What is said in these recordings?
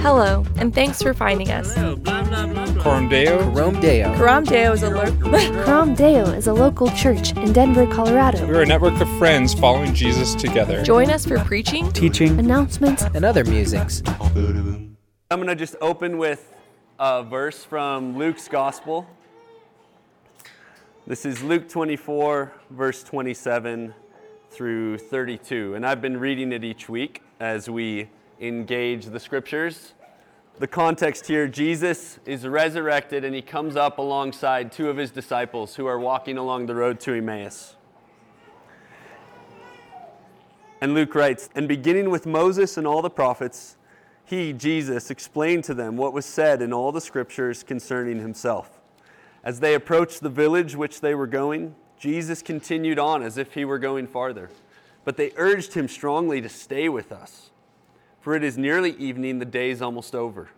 Hello, and thanks for finding us. Coram Deo. Rome Deo. Coram Deo is a lo- Coram Deo is a local church in Denver, Colorado. We're a network of friends following Jesus together. Join us for preaching, Teaching Announcements and other musings. I'm going to just open with a verse from Luke's Gospel. This is Luke 24, verse 27 through 32. And I've been reading it each week as we engage the scriptures. The context here Jesus is resurrected and he comes up alongside two of his disciples who are walking along the road to Emmaus. And Luke writes, And beginning with Moses and all the prophets, he, Jesus, explained to them what was said in all the scriptures concerning himself. As they approached the village which they were going, Jesus continued on as if he were going farther. But they urged him strongly to stay with us, for it is nearly evening, the day is almost over.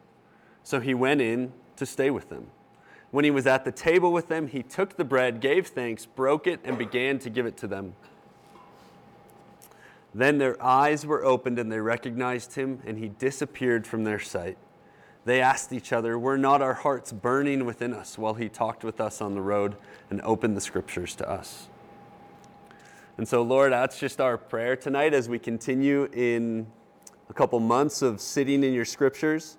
So he went in to stay with them. When he was at the table with them, he took the bread, gave thanks, broke it, and began to give it to them. Then their eyes were opened and they recognized him, and he disappeared from their sight. They asked each other, Were not our hearts burning within us while he talked with us on the road and opened the scriptures to us? And so, Lord, that's just our prayer tonight as we continue in a couple months of sitting in your scriptures,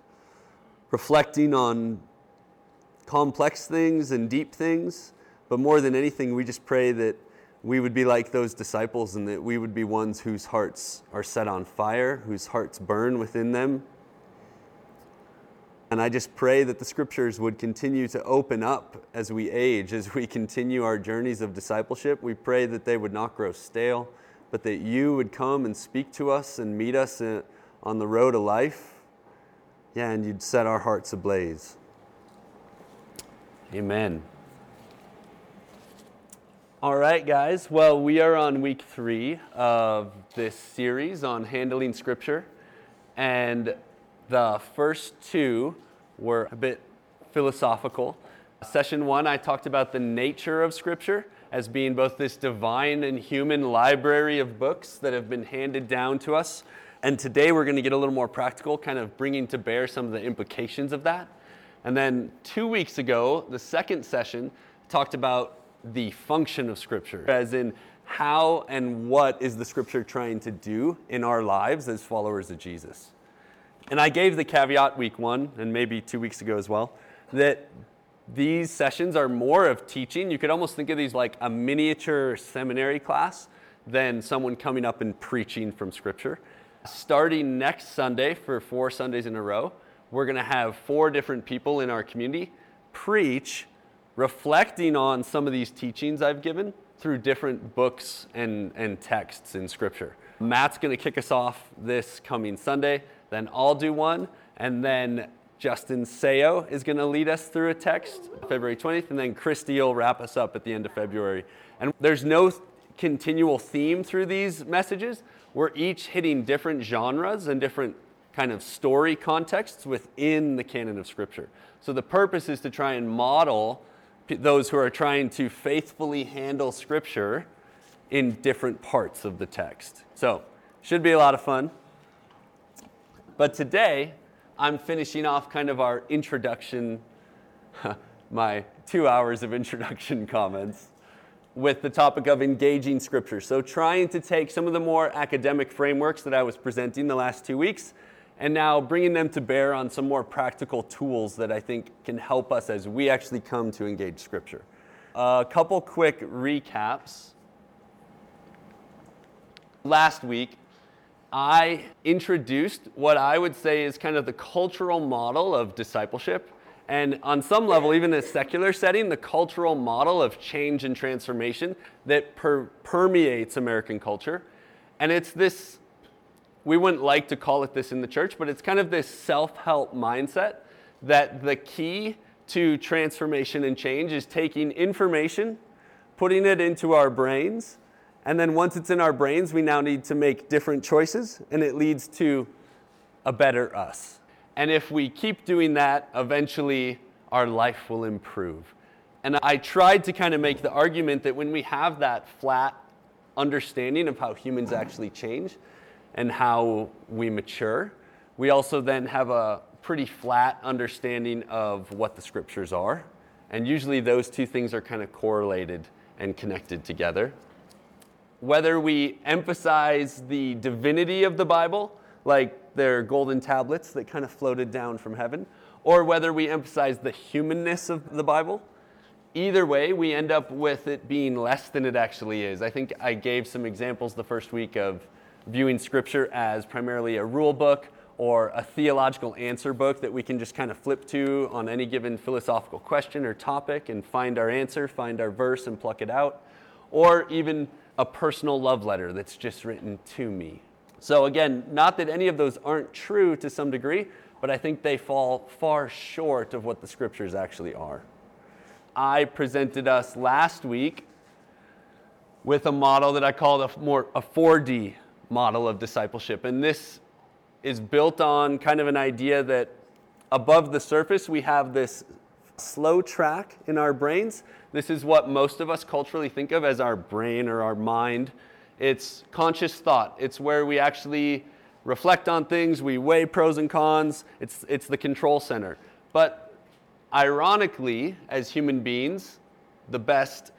reflecting on complex things and deep things. But more than anything, we just pray that we would be like those disciples and that we would be ones whose hearts are set on fire, whose hearts burn within them. And I just pray that the scriptures would continue to open up as we age, as we continue our journeys of discipleship. We pray that they would not grow stale, but that you would come and speak to us and meet us uh, on the road of life. Yeah, and you'd set our hearts ablaze. Amen. All right, guys. Well, we are on week three of this series on handling scripture. And the first two were a bit philosophical. Session one, I talked about the nature of scripture as being both this divine and human library of books that have been handed down to us. And today we're going to get a little more practical, kind of bringing to bear some of the implications of that. And then two weeks ago, the second session talked about the function of Scripture, as in how and what is the Scripture trying to do in our lives as followers of Jesus. And I gave the caveat week one, and maybe two weeks ago as well, that these sessions are more of teaching. You could almost think of these like a miniature seminary class than someone coming up and preaching from Scripture. Starting next Sunday for four Sundays in a row, we're going to have four different people in our community preach reflecting on some of these teachings I've given through different books and, and texts in Scripture. Matt's going to kick us off this coming Sunday, then I'll do one, and then Justin Sayo is going to lead us through a text February 20th, and then Christy will wrap us up at the end of February. And there's no continual theme through these messages. We're each hitting different genres and different kind of story contexts within the canon of Scripture. So the purpose is to try and model those who are trying to faithfully handle Scripture in different parts of the text. So, should be a lot of fun. But today, I'm finishing off kind of our introduction, my two hours of introduction comments, with the topic of engaging Scripture. So, trying to take some of the more academic frameworks that I was presenting the last two weeks and now bringing them to bear on some more practical tools that I think can help us as we actually come to engage Scripture. A couple quick recaps. Last week, I introduced what I would say is kind of the cultural model of discipleship. And on some level, even in a secular setting, the cultural model of change and transformation that per- permeates American culture. And it's this we wouldn't like to call it this in the church, but it's kind of this self help mindset that the key to transformation and change is taking information, putting it into our brains, and then once it's in our brains, we now need to make different choices, and it leads to a better us. And if we keep doing that, eventually our life will improve. And I tried to kind of make the argument that when we have that flat understanding of how humans actually change, and how we mature. We also then have a pretty flat understanding of what the scriptures are. And usually those two things are kind of correlated and connected together. Whether we emphasize the divinity of the Bible, like their golden tablets that kind of floated down from heaven, or whether we emphasize the humanness of the Bible, either way, we end up with it being less than it actually is. I think I gave some examples the first week of viewing Scripture as primarily a rule book or a theological answer book that we can just kind of flip to on any given philosophical question or topic and find our answer, find our verse, and pluck it out, or even a personal love letter that's just written to me. So, again, not that any of those aren't true to some degree, but I think they fall far short of what the scriptures actually are. I presented us last week with a model that I called a more a 4D model of discipleship. And this is built on kind of an idea that above the surface we have this slow track in our brains. This is what most of us culturally think of as our brain or our mind. It's conscious thought. It's where we actually reflect on things, we weigh pros and cons. It's, it's the control center. But ironically, as human beings, the best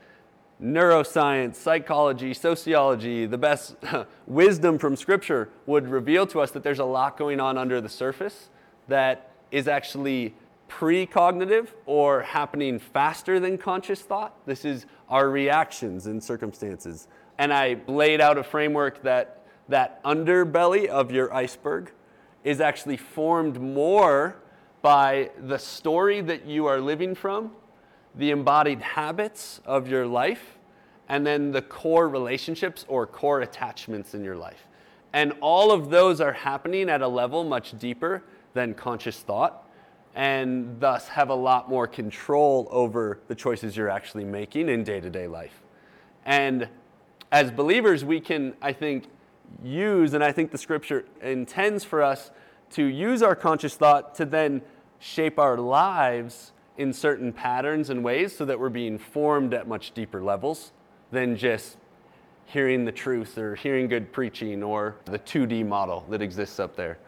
neuroscience, psychology, sociology, the best wisdom from Scripture would reveal to us that there's a lot going on under the surface that is actually precognitive or happening faster than conscious thought. This is our reactions in circumstances. And I laid out a framework that that underbelly of your iceberg is actually formed more by the story that you are living from the embodied habits of your life, and then the core relationships or core attachments in your life. And all of those are happening at a level much deeper than conscious thought, and thus have a lot more control over the choices you're actually making in day to day life. And as believers, we can, I think, use, and I think the scripture intends for us to use our conscious thought to then shape our lives in certain patterns and ways so that we're being formed at much deeper levels than just hearing the truth or hearing good preaching or the 2D model that exists up there.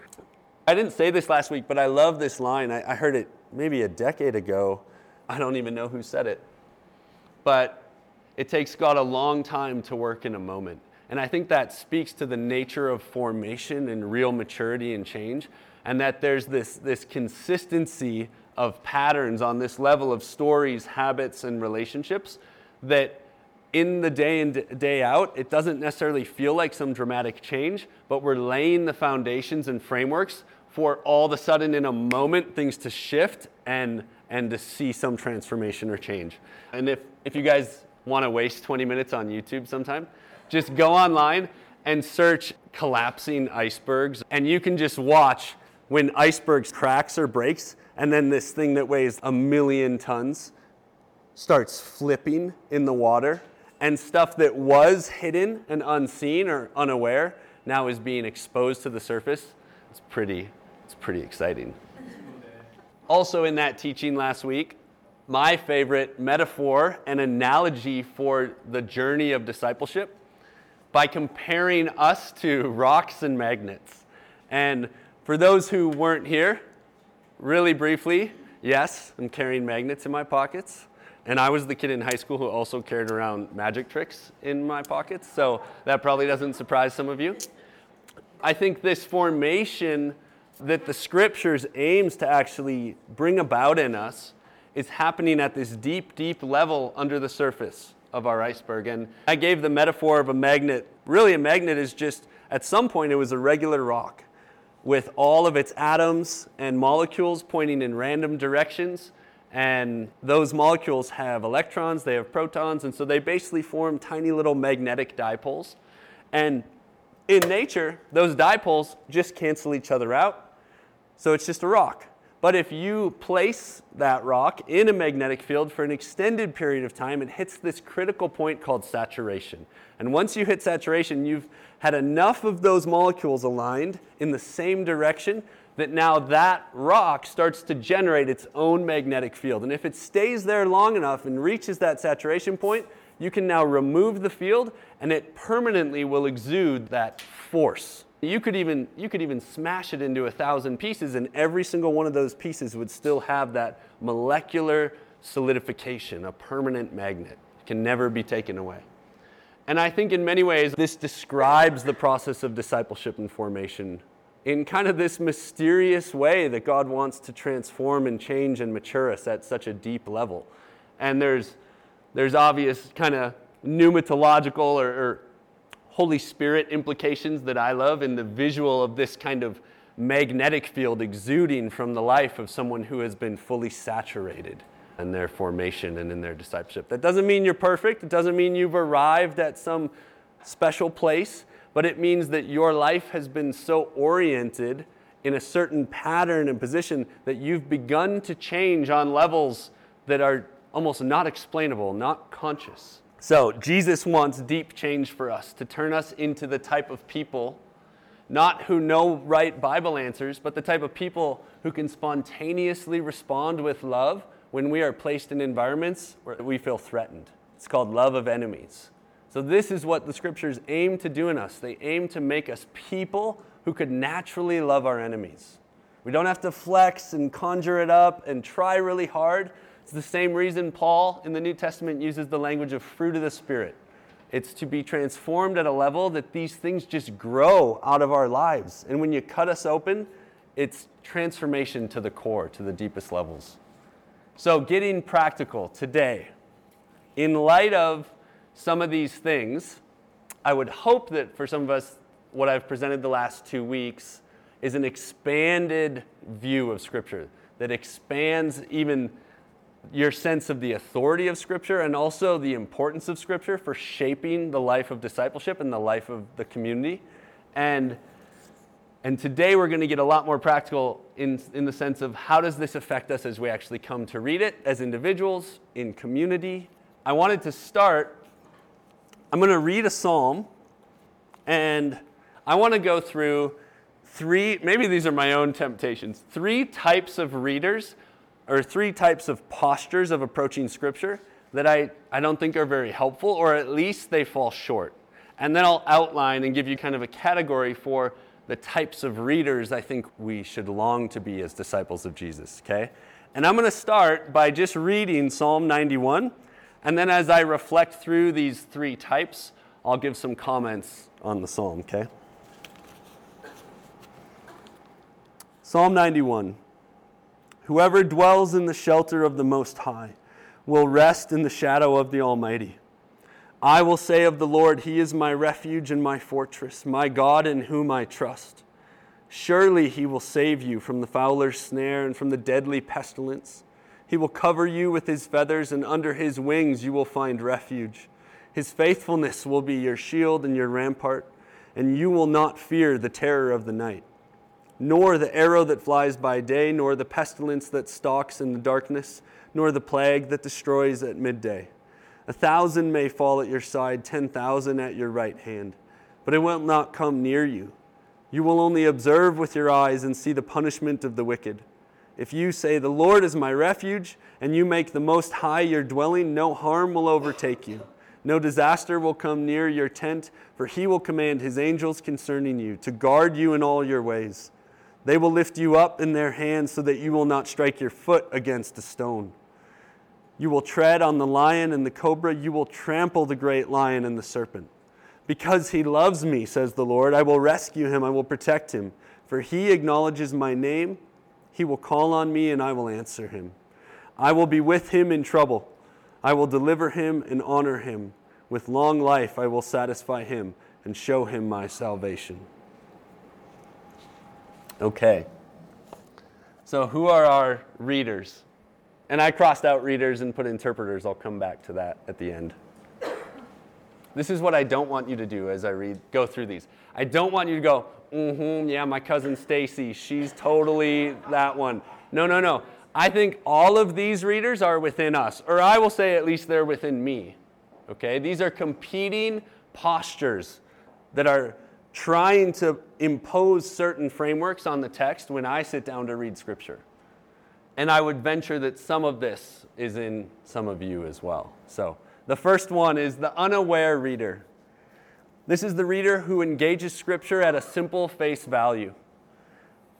I didn't say this last week, but I love this line. I, I heard it maybe a decade ago. I don't even know who said it. But it takes God a long time to work in a moment. And I think that speaks to the nature of formation and real maturity and change, and that there's this, this consistency of patterns on this level of stories, habits, and relationships that in the day in day out, it doesn't necessarily feel like some dramatic change, but we're laying the foundations and frameworks for all of a sudden in a moment things to shift and and to see some transformation or change. And if if you guys want to waste 20 minutes on YouTube sometime, just go online and search collapsing icebergs and you can just watch when icebergs cracks or breaks and then this thing that weighs a million tons starts flipping in the water, and stuff that was hidden and unseen or unaware now is being exposed to the surface. It's pretty, it's pretty exciting. Also, in that teaching last week, my favorite metaphor and analogy for the journey of discipleship by comparing us to rocks and magnets. And for those who weren't here, really briefly, yes, I'm carrying magnets in my pockets. And I was the kid in high school who also carried around magic tricks in my pockets, so that probably doesn't surprise some of you. I think this formation that the scriptures aims to actually bring about in us is happening at this deep, deep level under the surface of our iceberg. And I gave the metaphor of a magnet. Really, a magnet is just, at some point, it was a regular rock with all of its atoms and molecules pointing in random directions. And those molecules have electrons, they have protons, and so they basically form tiny little magnetic dipoles. And in nature, those dipoles just cancel each other out. So it's just a rock. But if you place that rock in a magnetic field for an extended period of time, it hits this critical point called saturation. And once you hit saturation, you've had enough of those molecules aligned in the same direction that now that rock starts to generate its own magnetic field. And if it stays there long enough and reaches that saturation point, you can now remove the field and it permanently will exude that force You could even you could even smash it into a thousand pieces, and every single one of those pieces would still have that molecular solidification, a permanent magnet. It can never be taken away. And I think in many ways this describes the process of discipleship and formation in kind of this mysterious way that God wants to transform and change and mature us at such a deep level. And there's there's obvious kind of pneumatological or, or Holy Spirit implications that I love in the visual of this kind of magnetic field exuding from the life of someone who has been fully saturated in their formation and in their discipleship. That doesn't mean you're perfect, it doesn't mean you've arrived at some special place, but it means that your life has been so oriented in a certain pattern and position that you've begun to change on levels that are almost not explainable, not conscious. So, Jesus wants deep change for us to turn us into the type of people, not who know right Bible answers, but the type of people who can spontaneously respond with love when we are placed in environments where we feel threatened. It's called love of enemies. So, this is what the scriptures aim to do in us. They aim to make us people who could naturally love our enemies. We don't have to flex and conjure it up and try really hard. It's the same reason Paul in the New Testament uses the language of fruit of the Spirit. It's to be transformed at a level that these things just grow out of our lives. And when you cut us open, it's transformation to the core, to the deepest levels. So, getting practical today, in light of some of these things, I would hope that for some of us, what I've presented the last two weeks is an expanded view of Scripture that expands even your sense of the authority of Scripture and also the importance of Scripture for shaping the life of discipleship and the life of the community. And, and today we're going to get a lot more practical in, in the sense of how does this affect us as we actually come to read it as individuals, in community. I wanted to start, I'm going to read a psalm, and I want to go through three, maybe these are my own temptations, three types of readers or three types of postures of approaching Scripture that I, I don't think are very helpful, or at least they fall short. And then I'll outline and give you kind of a category for the types of readers I think we should long to be as disciples of Jesus, okay? And I'm going to start by just reading Psalm 91. And then as I reflect through these three types, I'll give some comments on the psalm, okay? Psalm 91. Whoever dwells in the shelter of the Most High will rest in the shadow of the Almighty. I will say of the Lord, He is my refuge and my fortress, my God in whom I trust. Surely He will save you from the fowler's snare and from the deadly pestilence. He will cover you with His feathers, and under His wings you will find refuge. His faithfulness will be your shield and your rampart, and you will not fear the terror of the night nor the arrow that flies by day, nor the pestilence that stalks in the darkness, nor the plague that destroys at midday. A thousand may fall at your side, ten thousand at your right hand, but it will not come near you. You will only observe with your eyes and see the punishment of the wicked. If you say, The Lord is my refuge, and you make the Most High your dwelling, no harm will overtake you. No disaster will come near your tent, for he will command his angels concerning you to guard you in all your ways. They will lift you up in their hands so that you will not strike your foot against a stone. You will tread on the lion and the cobra. You will trample the great lion and the serpent. Because he loves me, says the Lord, I will rescue him. I will protect him. For he acknowledges my name. He will call on me and I will answer him. I will be with him in trouble. I will deliver him and honor him. With long life I will satisfy him and show him my salvation. Okay. So, who are our readers? And I crossed out readers and put interpreters. I'll come back to that at the end. This is what I don't want you to do as I read, go through these. I don't want you to go, mm-hmm, yeah, my cousin Stacy, she's totally that one. No, no, no. I think all of these readers are within us, or I will say at least they're within me. Okay? These are competing postures that are trying to impose certain frameworks on the text when I sit down to read Scripture. And I would venture that some of this is in some of you as well. So, the first one is the unaware reader. This is the reader who engages Scripture at a simple face value.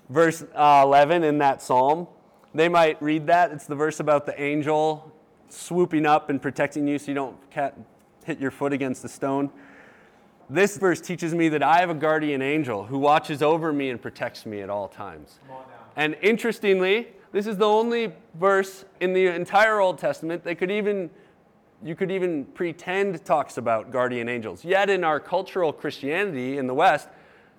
Verse uh, 11 in that psalm, they might read that. It's the verse about the angel swooping up and protecting you so you don't hit your foot against the stone. This verse teaches me that I have a guardian angel who watches over me and protects me at all times. And interestingly, this is the only verse in the entire Old Testament that could even you could even pretend talks about guardian angels. Yet in our cultural Christianity in the West,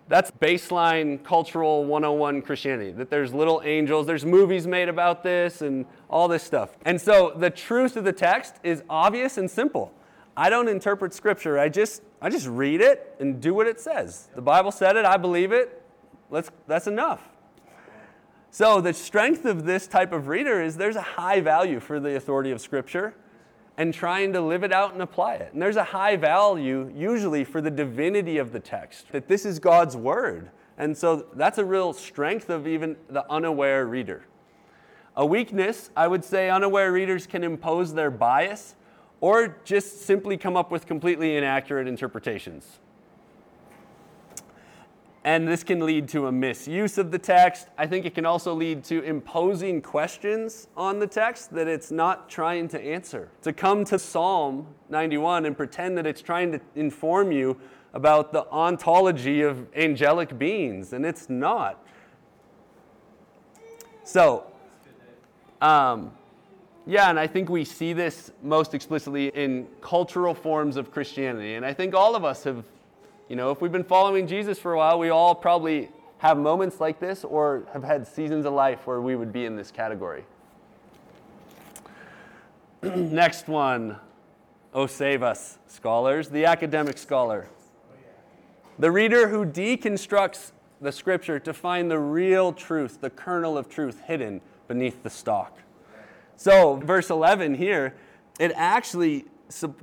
that's baseline cultural 101 Christianity. That there's little angels, there's movies made about this and all this stuff. And so the truth of the text is obvious and simple. I don't interpret scripture. I just I just read it and do what it says. The Bible said it, I believe it. Let's that's enough. So the strength of this type of reader is there's a high value for the authority of scripture and trying to live it out and apply it. And there's a high value usually for the divinity of the text, that this is God's word. And so that's a real strength of even the unaware reader. A weakness, I would say unaware readers can impose their bias or just simply come up with completely inaccurate interpretations. And this can lead to a misuse of the text. I think it can also lead to imposing questions on the text that it's not trying to answer. To come to Psalm 91 and pretend that it's trying to inform you about the ontology of angelic beings, and it's not. So, um, yeah, and I think we see this most explicitly in cultural forms of Christianity. And I think all of us have you know, if we've been following Jesus for a while, we all probably have moments like this or have had seasons of life where we would be in this category. Next one. Oh, save us, scholars. The academic scholar. The reader who deconstructs the scripture to find the real truth, the kernel of truth hidden beneath the stalk. So, verse 11 here, it actually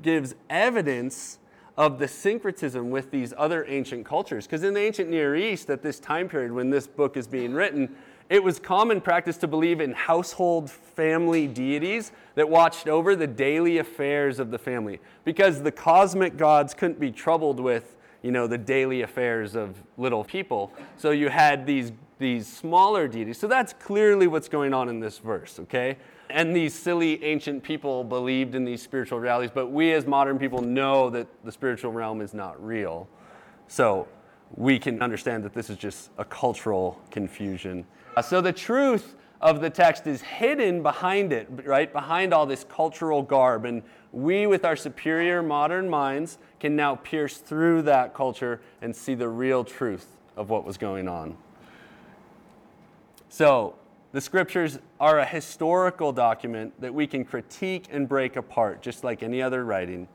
gives evidence of the syncretism with these other ancient cultures. Because in the ancient Near East, at this time period when this book is being written, it was common practice to believe in household family deities that watched over the daily affairs of the family. Because the cosmic gods couldn't be troubled with, you know, the daily affairs of little people. So you had these, these smaller deities. So that's clearly what's going on in this verse, okay? And these silly ancient people believed in these spiritual realities, but we as modern people know that the spiritual realm is not real. So we can understand that this is just a cultural confusion. Uh, so the truth of the text is hidden behind it, right? Behind all this cultural garb. And we, with our superior modern minds, can now pierce through that culture and see the real truth of what was going on. So, the scriptures are a historical document that we can critique and break apart, just like any other writing.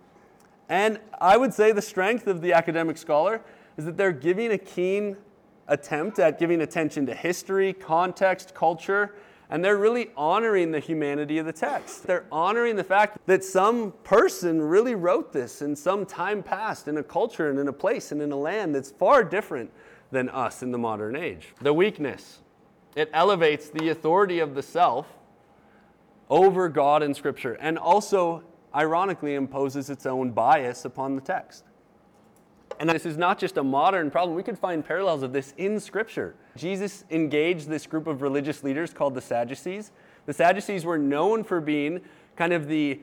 And I would say the strength of the academic scholar is that they're giving a keen attempt at giving attention to history, context, culture, and they're really honoring the humanity of the text. They're honoring the fact that some person really wrote this in some time past in a culture and in a place and in a land that's far different than us in the modern age. The weakness it elevates the authority of the self over God and Scripture, and also, ironically, imposes its own bias upon the text. And this is not just a modern problem. We could find parallels of this in Scripture. Jesus engaged this group of religious leaders called the Sadducees. The Sadducees were known for being kind of the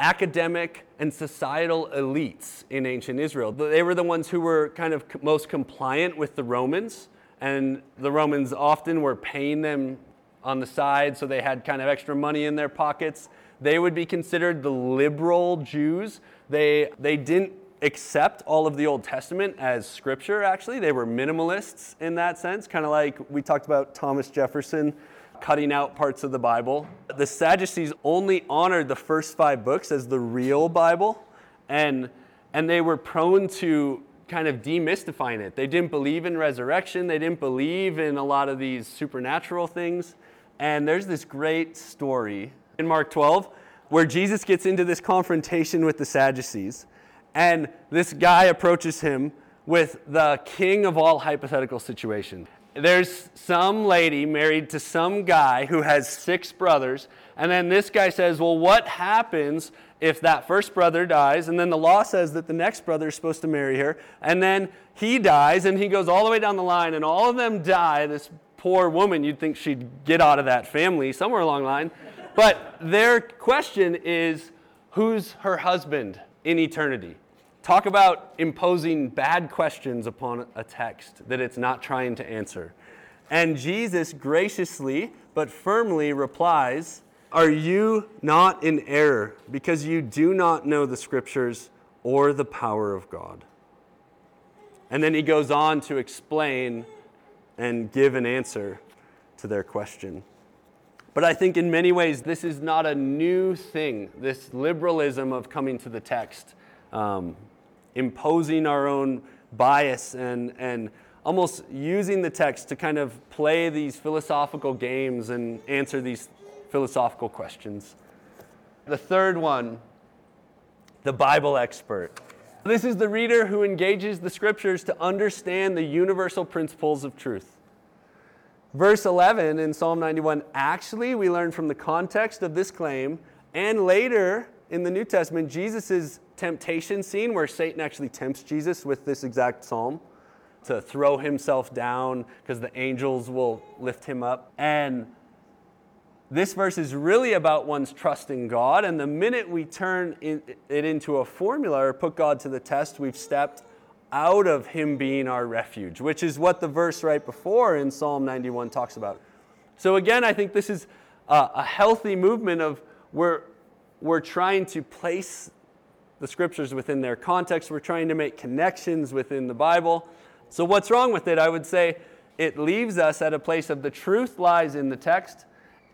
academic and societal elites in ancient Israel. They were the ones who were kind of most compliant with the Romans and the Romans often were paying them on the side, so they had kind of extra money in their pockets. They would be considered the liberal Jews. They, they didn't accept all of the Old Testament as scripture, actually. They were minimalists in that sense, kind of like we talked about Thomas Jefferson cutting out parts of the Bible. The Sadducees only honored the first five books as the real Bible, and, and they were prone to kind of demystifying it. They didn't believe in resurrection, they didn't believe in a lot of these supernatural things. And there's this great story in Mark 12 where Jesus gets into this confrontation with the Sadducees. And this guy approaches him with the king of all hypothetical situations. There's some lady married to some guy who has six brothers, and then this guy says, Well, what happens if that first brother dies, and then the law says that the next brother is supposed to marry her, and then he dies, and he goes all the way down the line, and all of them die, this poor woman, you'd think she'd get out of that family somewhere along the line. But their question is who's her husband in eternity? Talk about imposing bad questions upon a text that it's not trying to answer. And Jesus graciously but firmly replies, Are you not in error because you do not know the scriptures or the power of God? And then he goes on to explain and give an answer to their question. But I think in many ways, this is not a new thing, this liberalism of coming to the text, um, imposing our own bias and, and almost using the text to kind of play these philosophical games and answer these philosophical questions. The third one, the Bible expert. This is the reader who engages the scriptures to understand the universal principles of truth. Verse 11 in Psalm 91 actually, we learn from the context of this claim, and later in the New Testament, Jesus' temptation scene where Satan actually tempts Jesus with this exact psalm to throw himself down because the angels will lift him up. And this verse is really about one's trust in God. And the minute we turn it into a formula or put God to the test, we've stepped out of Him being our refuge, which is what the verse right before in Psalm 91 talks about. So, again, I think this is a, healthy movement of we're, we're trying to place the scriptures within their context, we're trying to make connections within the Bible. So, what's wrong with it? I would say it leaves us at a place of the truth lies in the text,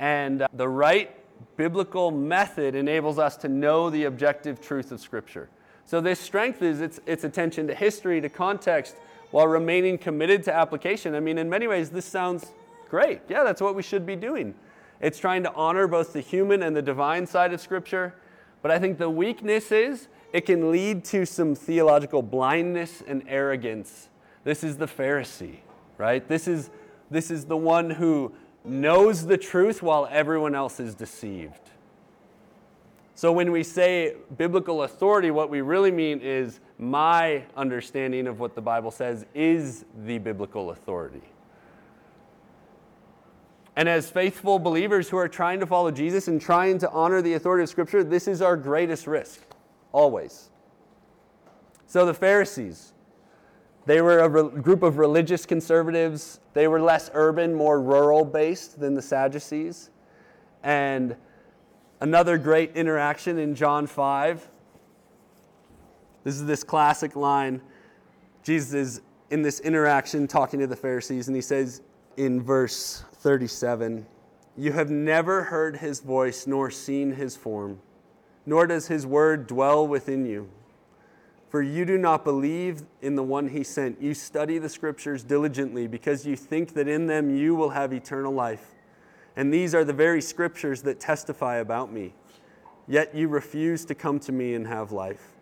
and uh, the right biblical method enables us to know the objective truth of Scripture. So, this strength is its, its attention to history, to context, while remaining committed to application. I mean, in many ways, this sounds great. Yeah, that's what we should be doing. It's trying to honor both the human and the divine side of Scripture. But I think the weakness is it can lead to some theological blindness and arrogance this is the Pharisee, right? This is, this is the one who knows the truth while everyone else is deceived. So when we say biblical authority, what we really mean is my understanding of what the Bible says is the biblical authority. And as faithful believers who are trying to follow Jesus and trying to honor the authority of Scripture, this is our greatest risk, always. So the Pharisees, they were a re- group of religious conservatives. They were less urban, more rural based than the Sadducees. And another great interaction in John 5. This is this classic line. Jesus is in this interaction talking to the Pharisees, and he says in verse 37 You have never heard his voice nor seen his form, nor does his word dwell within you. For you do not believe in the one he sent. You study the scriptures diligently because you think that in them you will have eternal life. And these are the very scriptures that testify about me. Yet you refuse to come to me and have life.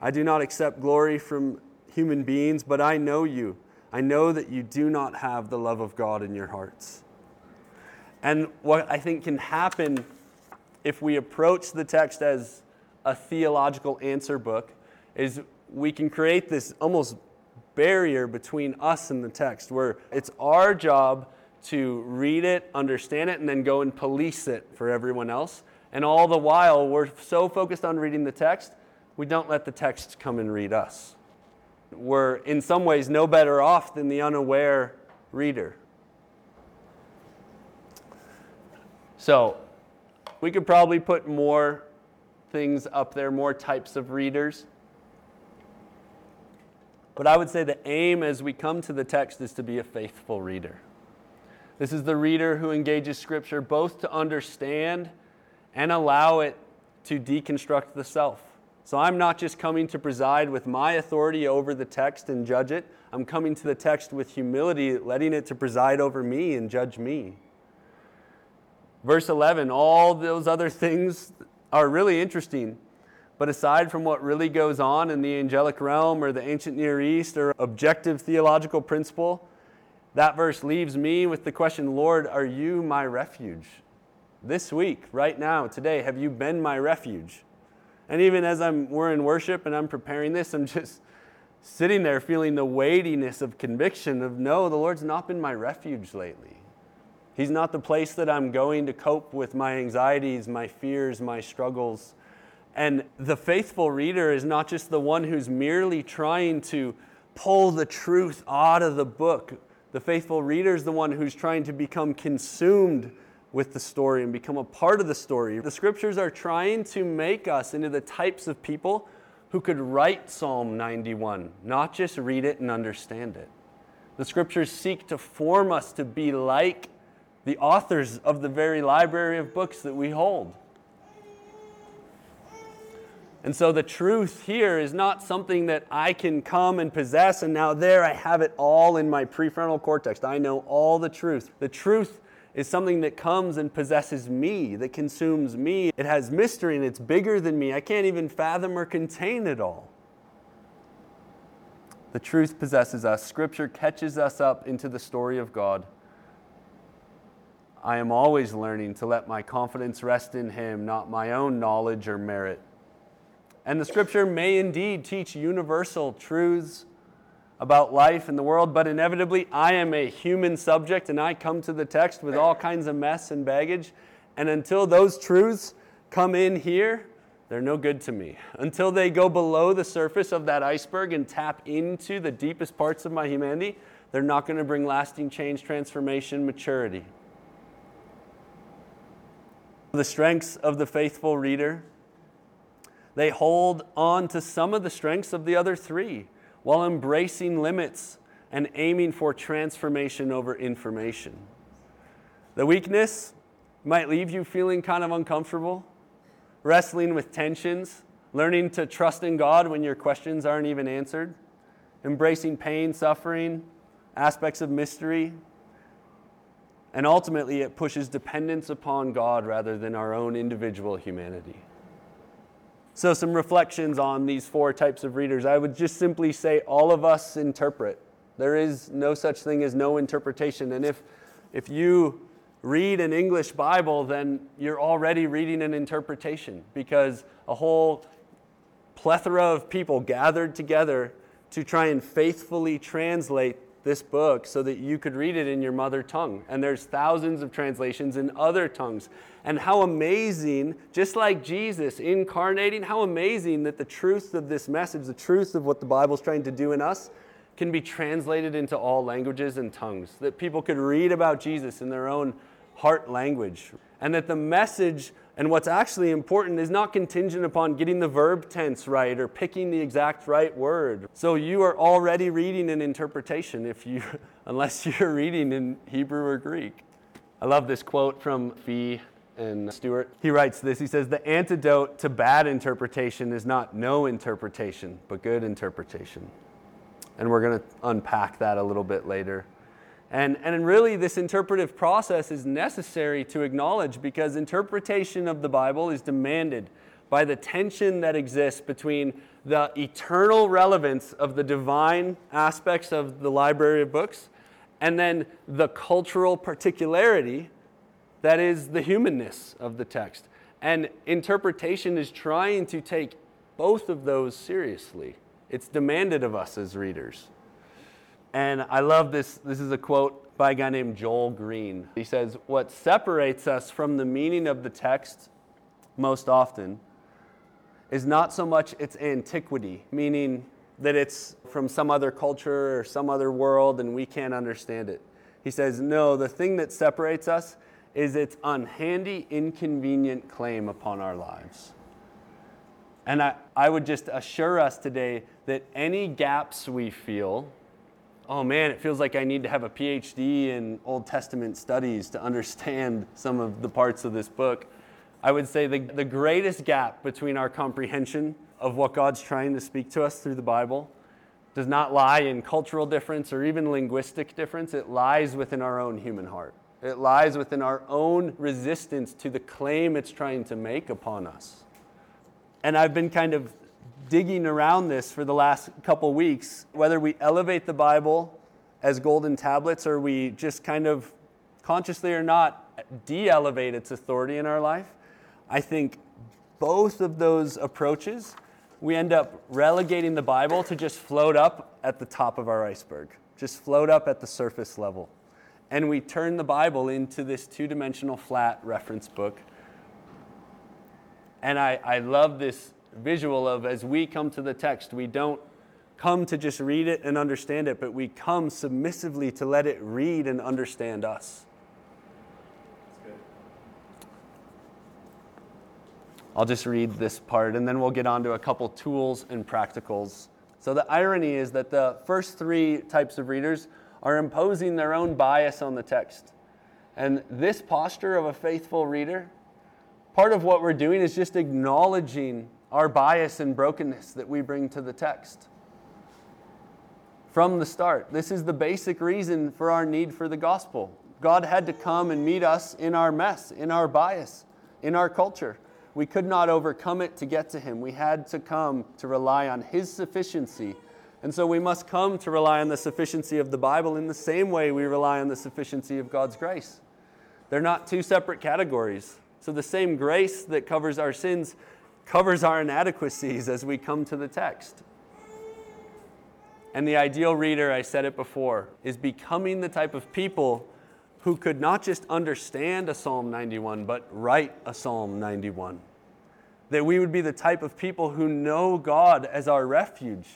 I do not accept glory from human beings, but I know you. I know that you do not have the love of God in your hearts. And what I think can happen if we approach the text as a theological answer book is we can create this almost barrier between us and the text where it's our job to read it, understand it, and then go and police it for everyone else. And all the while, we're so focused on reading the text, we don't let the text come and read us. We're in some ways no better off than the unaware reader. So, we could probably put more things up there, more types of readers. But I would say the aim as we come to the text is to be a faithful reader. This is the reader who engages Scripture both to understand and allow it to deconstruct the self. So I'm not just coming to preside with my authority over the text and judge it. I'm coming to the text with humility, letting it to preside over me and judge me. Verse 11, all those other things are really interesting. But aside from what really goes on in the angelic realm or the ancient Near East or objective theological principle, that verse leaves me with the question Lord, are you my refuge? This week, right now, today, have you been my refuge? And even as I'm we're in worship and I'm preparing this, I'm just sitting there feeling the weightiness of conviction of no, the Lord's not been my refuge lately. He's not the place that I'm going to cope with my anxieties, my fears, my struggles. And the faithful reader is not just the one who's merely trying to pull the truth out of the book. The faithful reader is the one who's trying to become consumed with the story and become a part of the story. The scriptures are trying to make us into the types of people who could write Psalm 91, not just read it and understand it. The scriptures seek to form us to be like the authors of the very library of books that we hold. And so the truth here is not something that I can come and possess, and now there I have it all in my prefrontal cortex. I know all the truth. The truth is something that comes and possesses me, that consumes me. It has mystery and it's bigger than me. I can't even fathom or contain it all. The truth possesses us. Scripture catches us up into the story of God. I am always learning to let my confidence rest in Him, not my own knowledge or merit. And the scripture may indeed teach universal truths about life and the world, but inevitably I am a human subject and I come to the text with all kinds of mess and baggage. And until those truths come in here, they're no good to me. Until they go below the surface of that iceberg and tap into the deepest parts of my humanity, they're not going to bring lasting change, transformation, maturity. The strengths of the faithful reader they hold on to some of the strengths of the other three while embracing limits and aiming for transformation over information. The weakness might leave you feeling kind of uncomfortable, wrestling with tensions, learning to trust in God when your questions aren't even answered, embracing pain, suffering, aspects of mystery. And ultimately, it pushes dependence upon God rather than our own individual humanity. So, some reflections on these four types of readers. I would just simply say all of us interpret. There is no such thing as no interpretation. And if, if you read an English Bible, then you're already reading an interpretation because a whole plethora of people gathered together to try and faithfully translate this book so that you could read it in your mother tongue. And there's thousands of translations in other tongues. And how amazing, just like Jesus incarnating, how amazing that the truth of this message, the truth of what the Bible's trying to do in us, can be translated into all languages and tongues. That people could read about Jesus in their own heart language. And that the message and what's actually important is not contingent upon getting the verb tense right or picking the exact right word. So you are already reading an interpretation if you unless you're reading in Hebrew or Greek. I love this quote from Fee and Stuart. He writes this. He says the antidote to bad interpretation is not no interpretation, but good interpretation. And we're going to unpack that a little bit later. And, and really, this interpretive process is necessary to acknowledge because interpretation of the Bible is demanded by the tension that exists between the eternal relevance of the divine aspects of the library of books and then the cultural particularity that is the humanness of the text. And interpretation is trying to take both of those seriously. It's demanded of us as readers. And I love this. This is a quote by a guy named Joel Green. He says, What separates us from the meaning of the text most often is not so much its antiquity, meaning that it's from some other culture or some other world and we can't understand it. He says, No, the thing that separates us is its unhandy, inconvenient claim upon our lives. And I, I would just assure us today that any gaps we feel, oh man, it feels like I need to have a PhD in Old Testament studies to understand some of the parts of this book. I would say the, the greatest gap between our comprehension of what God's trying to speak to us through the Bible does not lie in cultural difference or even linguistic difference. It lies within our own human heart. It lies within our own resistance to the claim it's trying to make upon us. And I've been kind of digging around this for the last couple weeks, whether we elevate the Bible as golden tablets or we just kind of consciously or not de elevate its authority in our life. I think both of those approaches, we end up relegating the Bible to just float up at the top of our iceberg, just float up at the surface level. And we turn the Bible into this two dimensional flat reference book. And I, I love this visual of as we come to the text, we don't come to just read it and understand it, but we come submissively to let it read and understand us. I'll just read this part and then we'll get on to a couple tools and practicals. So, the irony is that the first three types of readers are imposing their own bias on the text. And this posture of a faithful reader, part of what we're doing is just acknowledging our bias and brokenness that we bring to the text. From the start, this is the basic reason for our need for the gospel. God had to come and meet us in our mess, in our bias, in our culture. We could not overcome it to get to Him. We had to come to rely on His sufficiency. And so we must come to rely on the sufficiency of the Bible in the same way we rely on the sufficiency of God's grace. They're not two separate categories. So the same grace that covers our sins covers our inadequacies as we come to the text. And the ideal reader, I said it before, is becoming the type of people who could not just understand a Psalm 91, but write a Psalm 91. That we would be the type of people who know God as our refuge,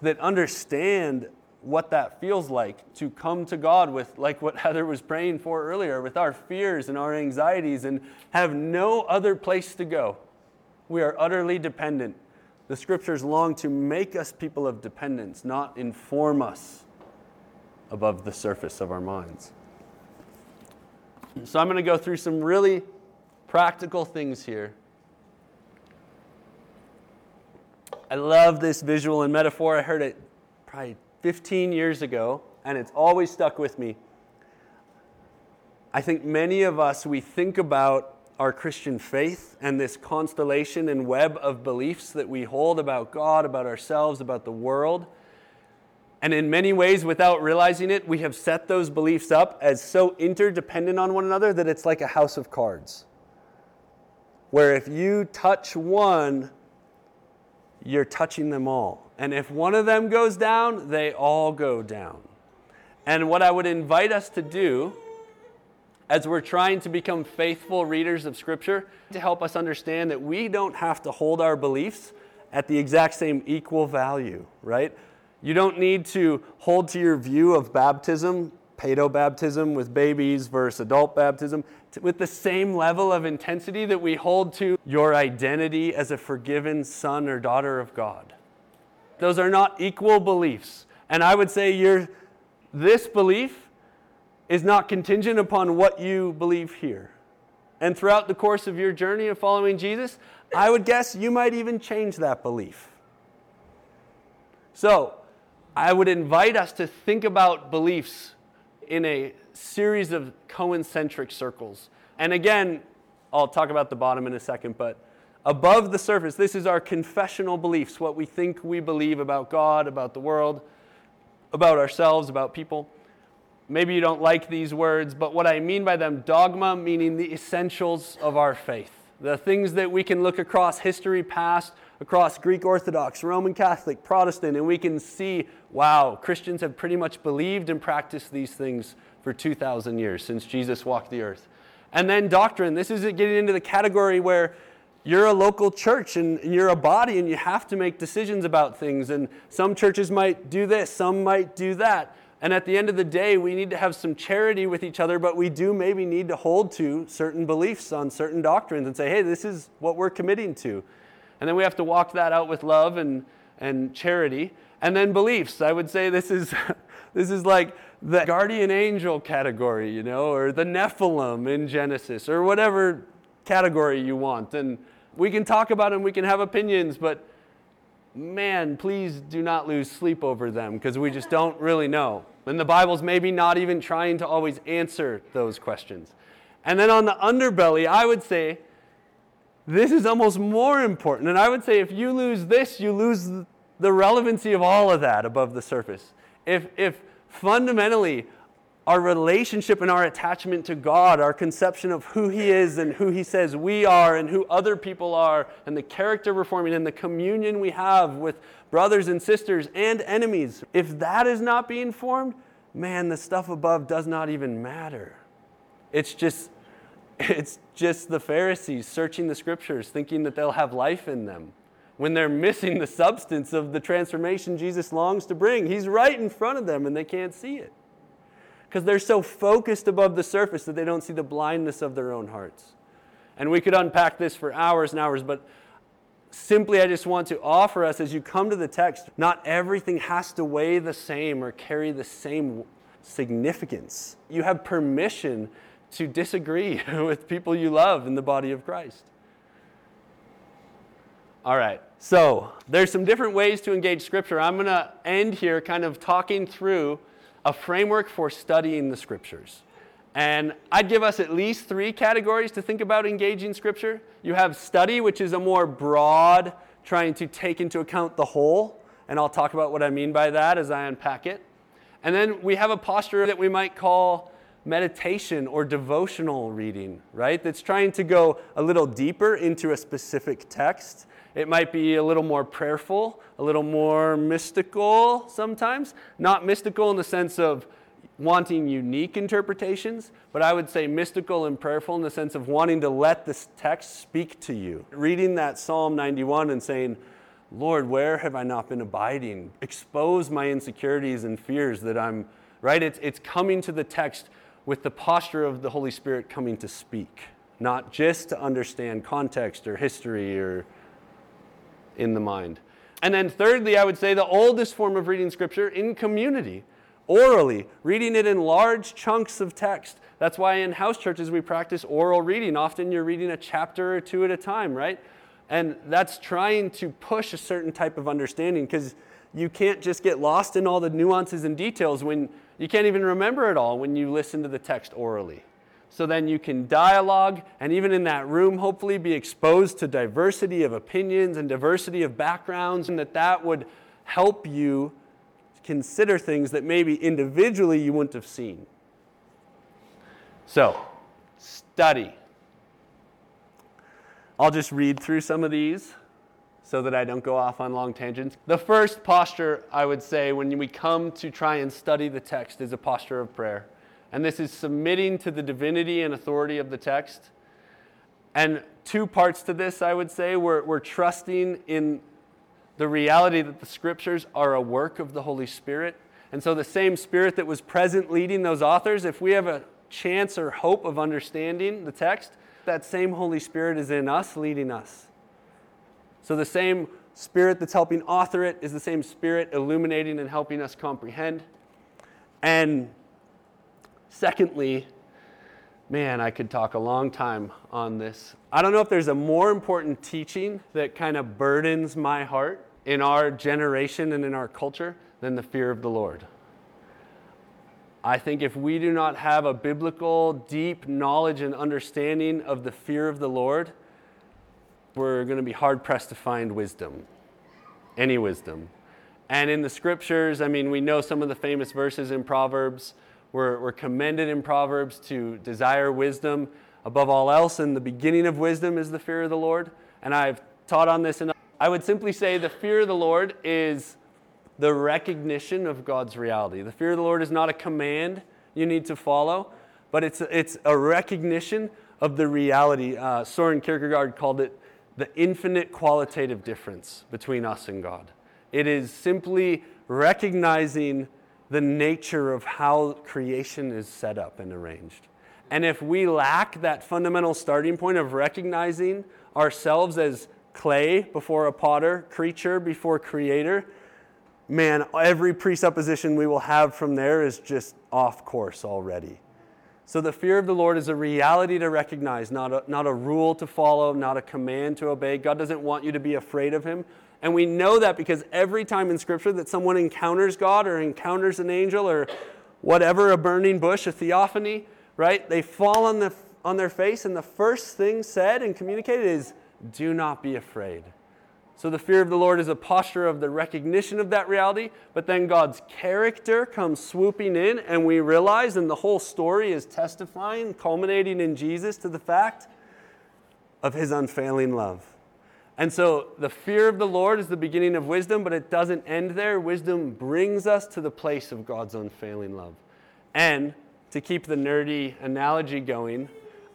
that understand what that feels like to come to God with, like what Heather was praying for earlier, with our fears and our anxieties, and have no other place to go. We are utterly dependent. The scriptures long to make us people of dependence, not inform us above the surface of our minds. So I'm going to go through some really practical things here. I love this visual and metaphor. I heard it probably 15 years ago, and it's always stuck with me. I think many of us, we think about our Christian faith and this constellation and web of beliefs that we hold about God, about ourselves, about the world. And in many ways, without realizing it, we have set those beliefs up as so interdependent on one another that it's like a house of cards. Where if you touch one, you're touching them all. And if one of them goes down, they all go down. And what I would invite us to do as we're trying to become faithful readers of Scripture, to help us understand that we don't have to hold our beliefs at the exact same equal value, right? You don't need to hold to your view of baptism, pedo baptism with babies versus adult baptism, with the same level of intensity that we hold to your identity as a forgiven son or daughter of God. Those are not equal beliefs. And I would say your, this belief is not contingent upon what you believe here. And throughout the course of your journey of following Jesus, I would guess you might even change that belief. So, I would invite us to think about beliefs in a series of concentric circles. And again, I'll talk about the bottom in a second, but above the surface, this is our confessional beliefs, what we think we believe about God, about the world, about ourselves, about people. Maybe you don't like these words, but what I mean by them, dogma meaning the essentials of our faith, the things that we can look across history past across Greek Orthodox, Roman Catholic, Protestant, and we can see wow, Christians have pretty much believed and practiced these things for 2,000 years since Jesus walked the earth. And then doctrine this is getting into the category where you're a local church and you're a body and you have to make decisions about things. And some churches might do this, some might do that. And at the end of the day, we need to have some charity with each other, but we do maybe need to hold to certain beliefs on certain doctrines and say, hey, this is what we're committing to. And then we have to walk that out with love and, and charity. And then beliefs. I would say this is, this is like the guardian angel category, you know, or the Nephilim in Genesis, or whatever category you want. And we can talk about them, we can have opinions, but man, please do not lose sleep over them because we just don't really know. And the Bible's maybe not even trying to always answer those questions. And then on the underbelly, I would say this is almost more important. And I would say if you lose this, you lose the relevancy of all of that above the surface. If, if fundamentally our relationship and our attachment to God, our conception of who He is and who He says we are and who other people are, and the character we're forming and the communion we have with brothers and sisters and enemies, if that is not being formed, man, the stuff above does not even matter. It's just, it's just the Pharisees searching the scriptures, thinking that they'll have life in them when they're missing the substance of the transformation Jesus longs to bring. He's right in front of them and they can't see it because they're so focused above the surface that they don't see the blindness of their own hearts. And we could unpack this for hours and hours, but simply I just want to offer us as you come to the text, not everything has to weigh the same or carry the same significance. You have permission to disagree with people you love in the body of Christ. All right, so there's some different ways to engage Scripture. I'm going to end here kind of talking through a framework for studying the scriptures. And I'd give us at least three categories to think about engaging scripture. You have study, which is a more broad, trying to take into account the whole. And I'll talk about what I mean by that as I unpack it. And then we have a posture that we might call meditation or devotional reading, right? That's trying to go a little deeper into a specific text it might be a little more prayerful, a little more mystical sometimes. Not mystical in the sense of wanting unique interpretations, but I would say mystical and prayerful in the sense of wanting to let this text speak to you. Reading that Psalm 91 and saying, Lord, where have I not been abiding? Expose my insecurities and fears that I'm, right? It's, it's coming to the text with the posture of the Holy Spirit coming to speak, not just to understand context or history or in the mind. And then, thirdly, I would say the oldest form of reading Scripture in community, orally, reading it in large chunks of text. That's why in house churches we practice oral reading. Often you're reading a chapter or two at a time, right? And that's trying to push a certain type of understanding because you can't just get lost in all the nuances and details when you can't even remember it all when you listen to the text orally. So then you can dialogue and even in that room hopefully be exposed to diversity of opinions and diversity of backgrounds and that that would help you consider things that maybe individually you wouldn't have seen. So study. I'll just read through some of these so that I don't go off on long tangents. The first posture, I would say, when we come to try and study the text is a posture of prayer and this is submitting to the divinity and authority of the text. And two parts to this, I would say. We're, we're trusting in the reality that the scriptures are a work of the Holy Spirit. And so, the same Spirit that was present leading those authors, if we have a chance or hope of understanding the text, that same Holy Spirit is in us leading us. So, the same Spirit that's helping author it is the same Spirit illuminating and helping us comprehend. And Secondly, man, I could talk a long time on this. I don't know if there's a more important teaching that kind of burdens my heart in our generation and in our culture than the fear of the Lord. I think if we do not have a biblical, deep knowledge and understanding of the fear of the Lord, we're going to be hard pressed to find wisdom, any wisdom. And in the scriptures, I mean, we know some of the famous verses in Proverbs we're, we're commended in Proverbs to desire wisdom above all else, and the beginning of wisdom is the fear of the Lord. And I've taught on this, and I would simply say the fear of the Lord is the recognition of God's reality. The fear of the Lord is not a command you need to follow, but it's it's a recognition of the reality. Uh, Soren Kierkegaard called it the infinite qualitative difference between us and God. It is simply recognizing the nature of how creation is set up and arranged. And if we lack that fundamental starting point of recognizing ourselves as clay before a potter, creature before creator, man, every presupposition we will have from there is just off course already. So the fear of the Lord is a reality to recognize, not a, not a rule to follow, not a command to obey. God doesn't want you to be afraid of him, and we know that because every time in Scripture that someone encounters God or encounters an angel or whatever, a burning bush, a theophany, right? They fall on, the, on their face, and the first thing said and communicated is, Do not be afraid. So the fear of the Lord is a posture of the recognition of that reality, but then God's character comes swooping in, and we realize, and the whole story is testifying, culminating in Jesus to the fact of his unfailing love. And so the fear of the Lord is the beginning of wisdom, but it doesn't end there. Wisdom brings us to the place of God's unfailing love. And to keep the nerdy analogy going,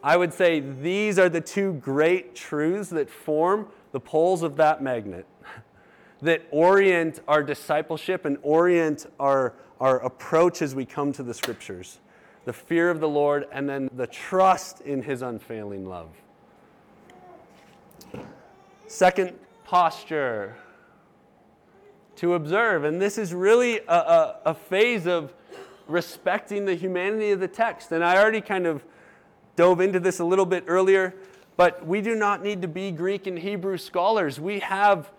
I would say these are the two great truths that form the poles of that magnet, that orient our discipleship and orient our, our approach as we come to the scriptures the fear of the Lord, and then the trust in his unfailing love. Second posture to observe. And this is really a, a, a, phase of respecting the humanity of the text. And I already kind of dove into this a little bit earlier, but we do not need to be Greek and Hebrew scholars. We have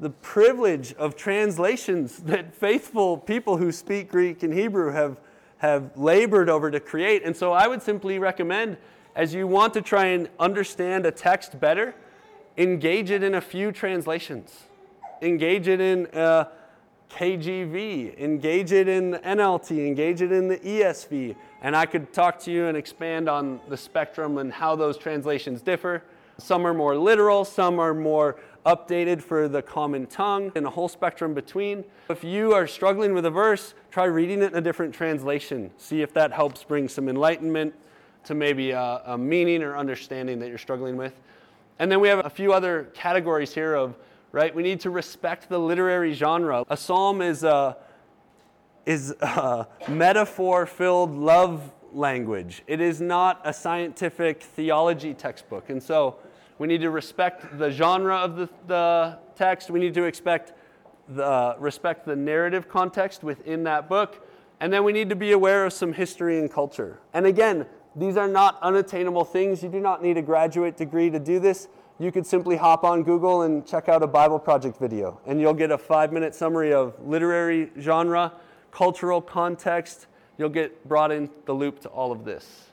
the privilege of translations that faithful people who speak Greek and Hebrew have, have labored over to create. And so I would simply recommend, as you want to try and understand a text better, engage it in a few translations. Engage it in uh, KJV, engage it in the NLT, engage it in the ESV. And I could talk to you and expand on the spectrum and how those translations differ. Some are more literal, some are more updated for the common tongue, and a whole spectrum between. If you are struggling with a verse, try reading it in a different translation. See if that helps bring some enlightenment to maybe a, a meaning or understanding that you're struggling with. And then we have a few other categories here of, right, we need to respect the literary genre. A psalm is a, is a metaphor filled love language, it is not a scientific theology textbook. And so we need to respect the genre of the, the text, we need to expect the, respect the narrative context within that book. And then we need to be aware of some history and culture. And again, these are not unattainable things. You do not need a graduate degree to do this. You could simply hop on Google and check out a Bible Project video, and you'll get a five minute summary of literary genre, cultural context. You'll get brought in the loop to all of this.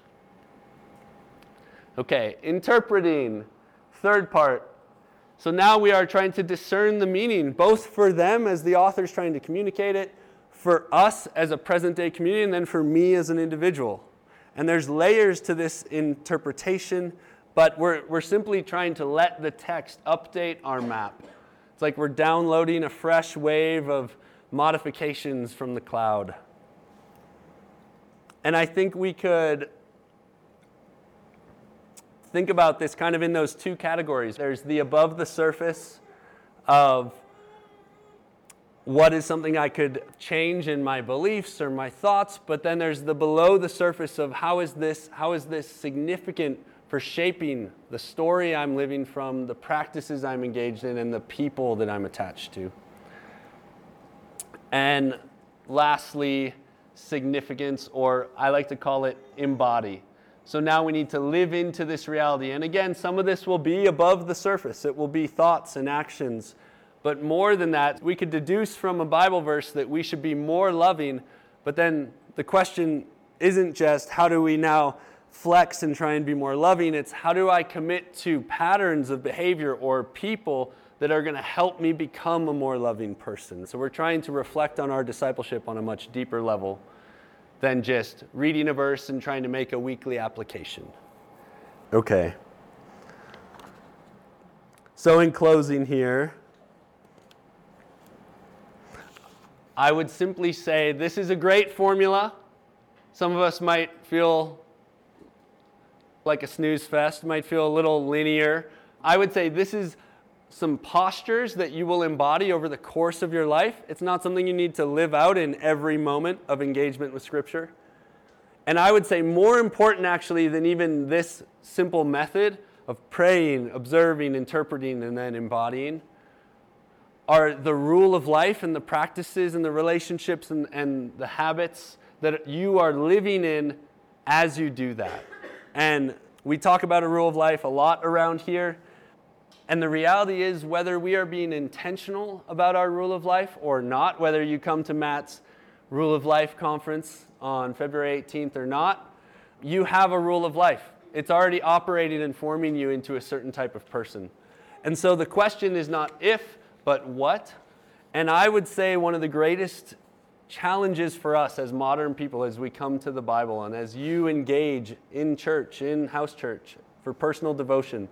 Okay, interpreting, third part. So now we are trying to discern the meaning, both for them as the author's trying to communicate it, for us as a present day community, and then for me as an individual. And there's layers to this interpretation, but we're, we're simply trying to let the text update our map. It's like we're downloading a fresh wave of modifications from the cloud. And I think we could think about this kind of in those two categories. There's the above the surface of what is something I could change in my beliefs or my thoughts, but then there's the below the surface of how is this, how is this significant for shaping the story I'm living from, the practices I'm engaged in, and the people that I'm attached to. And lastly, significance, or I like to call it embody. So now we need to live into this reality. And again, some of this will be above the surface, it will be thoughts and actions but more than that, we could deduce from a Bible verse that we should be more loving. But then the question isn't just how do we now flex and try and be more loving, it's how do I commit to patterns of behavior or people that are going to help me become a more loving person. So we're trying to reflect on our discipleship on a much deeper level than just reading a verse and trying to make a weekly application. Okay. So, in closing here, I would simply say this is a great formula. Some of us might feel like a snooze fest, might feel a little linear. I would say this is some postures that you will embody over the course of your life. It's not something you need to live out in every moment of engagement with Scripture. And I would say more important actually than even this simple method of praying, observing, interpreting, and then embodying are the rule of life and the practices and the relationships and, and the habits that you are living in as you do that. And we talk about a rule of life a lot around here. And the reality is, whether we are being intentional about our rule of life or not, whether you come to Matt's Rule of Life conference on February 18th or not, you have a rule of life. It's already operating and forming you into a certain type of person. And so the question is not if, but what? And I would say one of the greatest challenges for us as modern people as we come to the Bible and as you engage in church, in house church, for personal devotion,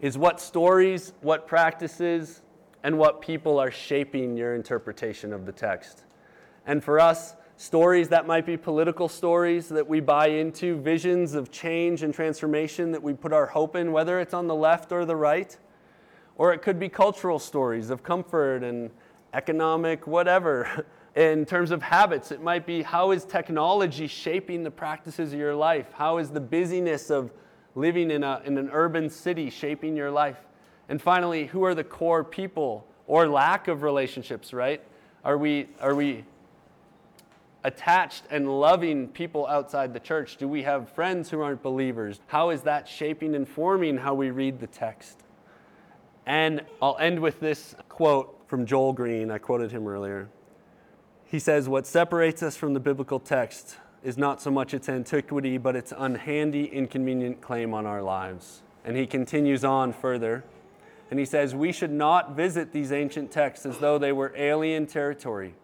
is what stories, what practices, and what people are shaping your interpretation of the text. And for us, stories that might be political stories that we buy into, visions of change and transformation that we put our hope in, whether it's on the left or the right. Or it could be cultural stories of comfort and economic whatever. In terms of habits, it might be how is technology shaping the practices of your life? How is the busyness of living in, a, in an urban city shaping your life? And finally, who are the core people or lack of relationships, right? Are we, are we attached and loving people outside the church? Do we have friends who aren't believers? How is that shaping and forming how we read the text? And I'll end with this quote from Joel Green. I quoted him earlier. He says, What separates us from the biblical text is not so much its antiquity, but its unhandy, inconvenient claim on our lives. And he continues on further. And he says, We should not visit these ancient texts as though they were alien territory.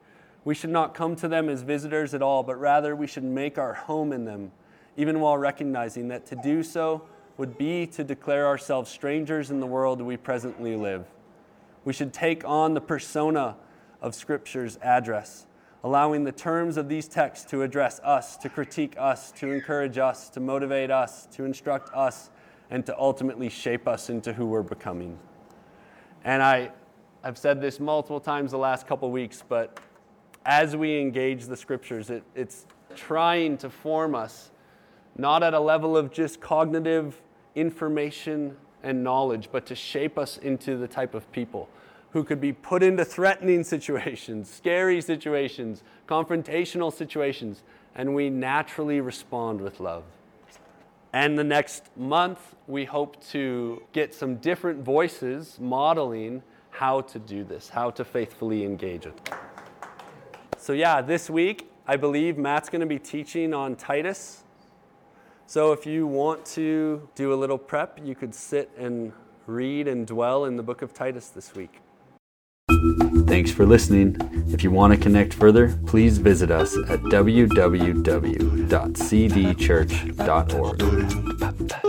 We should not come to them as visitors at all, but rather we should make our home in them, even while recognizing that to do so would be to declare ourselves strangers in the world we presently live. We should take on the persona of Scripture's address allowing the terms of these texts to address us, to critique us, to encourage us, to motivate us, to instruct us, and to ultimately shape us into who we're becoming. And I, I've said this multiple times the last couple weeks, but as we engage the scriptures, it, it's trying to form us, not at a level of just cognitive information and knowledge, but to shape us into the type of people who could be put into threatening situations, scary situations, confrontational situations, and we naturally respond with love. And the next month, we hope to get some different voices modeling how to do this, how to faithfully engage it. So, yeah, this week, I believe Matt's going to be teaching on Titus. So, if you want to do a little prep, you could sit and read and dwell in the book of Titus this week. Thanks for listening. If you want to connect further, please visit us at www.cdchurch.org.